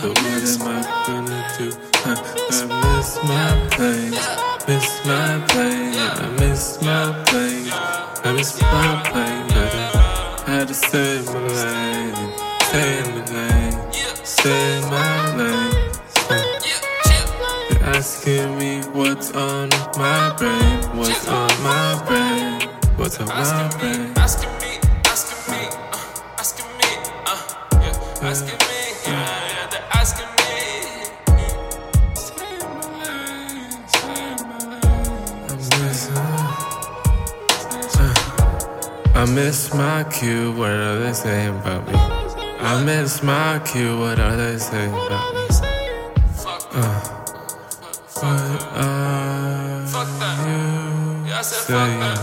So what am I gonna do? I I miss my place, miss my plane, I miss my plane, I miss my plane. I had to stay in my lane, stay in my lane, stay in my lane. They're asking me what's on my brain, what's on my brain, what's on my brain. Asking me, asking me, uh, asking me, uh, asking me, asking me asking me. I miss my cue, what are they saying about me? I miss my cue, what are they saying about me? Uh, what are Fuck that. you Yeah, I said fuck that.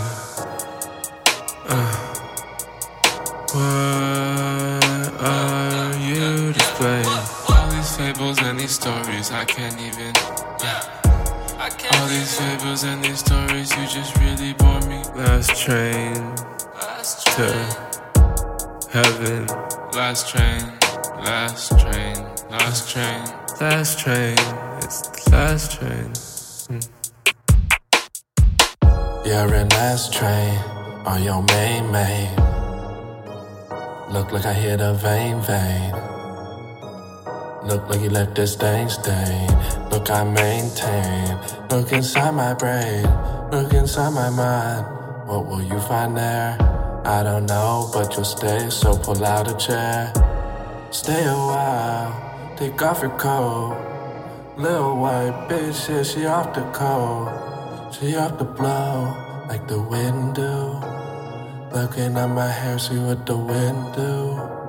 What I can't even. I can't All these fables and these stories, you just really bore me. Last train Last to heaven. Last train, last train, last train, last train. It's the last train. Hmm. You're in last train on your main main. Look like I hit a vein vein. Look like you left this stain stain. Look, I maintain. Look inside my brain. Look inside my mind. What will you find there? I don't know, but you'll stay. So pull out a chair. Stay a while. Take off your coat. Little white bitch, yeah, she off the coat. She off the blow like the wind do. Looking at my hair, see what the wind do.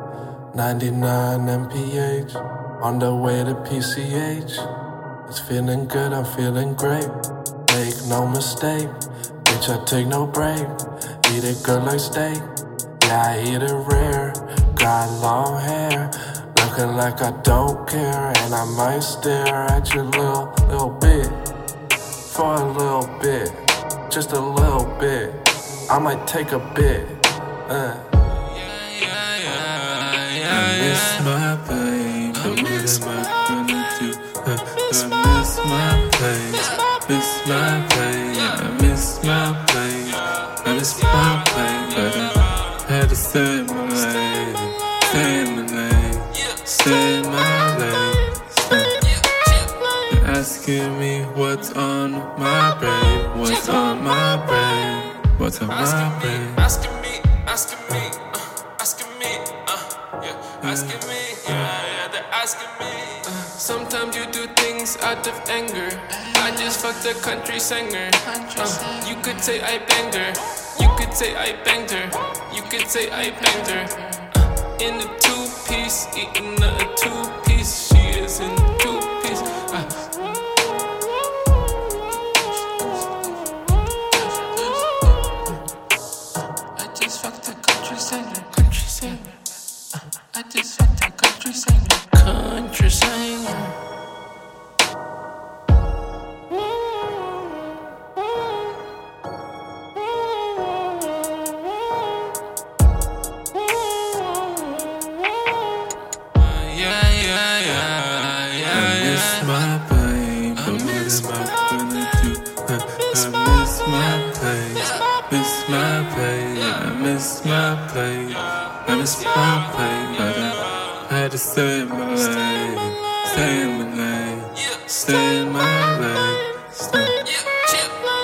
99 mph on the way to PCH. It's feeling good, I'm feeling great. Make no mistake, bitch, I take no break. Eat it good like steak. Yeah, I eat it rare. Got long hair, looking like I don't care, and I might stare at you little little bit for a little bit, just a little bit. I might take a bit. Uh. Miss my plane, but what am I gonna do? Uh, I miss my plane, miss my plane, I miss my plane, I miss my plane, but I had to stay in my lane, stay in my lane, stay in my lane. Asking me what's on my brain, what's on my brain, what's on my brain. Asking me, asking me, asking me, asking me, yeah, yeah, they're asking me. Sometimes you do things out of anger. I just fucked a country singer. Uh, you could say I banged her. You could say I banged her. You could say I banged her. Uh, in a two piece, eating a two piece. She is in two miss my plane, miss my plane, I miss my plane, I miss my plane, but I had to stay in my lane, stay in my lane, stay in my lane.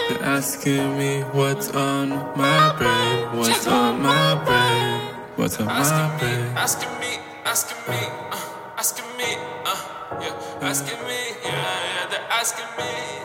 They're asking me what's on my brain, what's on my brain, what's on my brain. Asking me, asking me, uh, asking me, uh, yeah, asking me, yeah, yeah, they're asking me.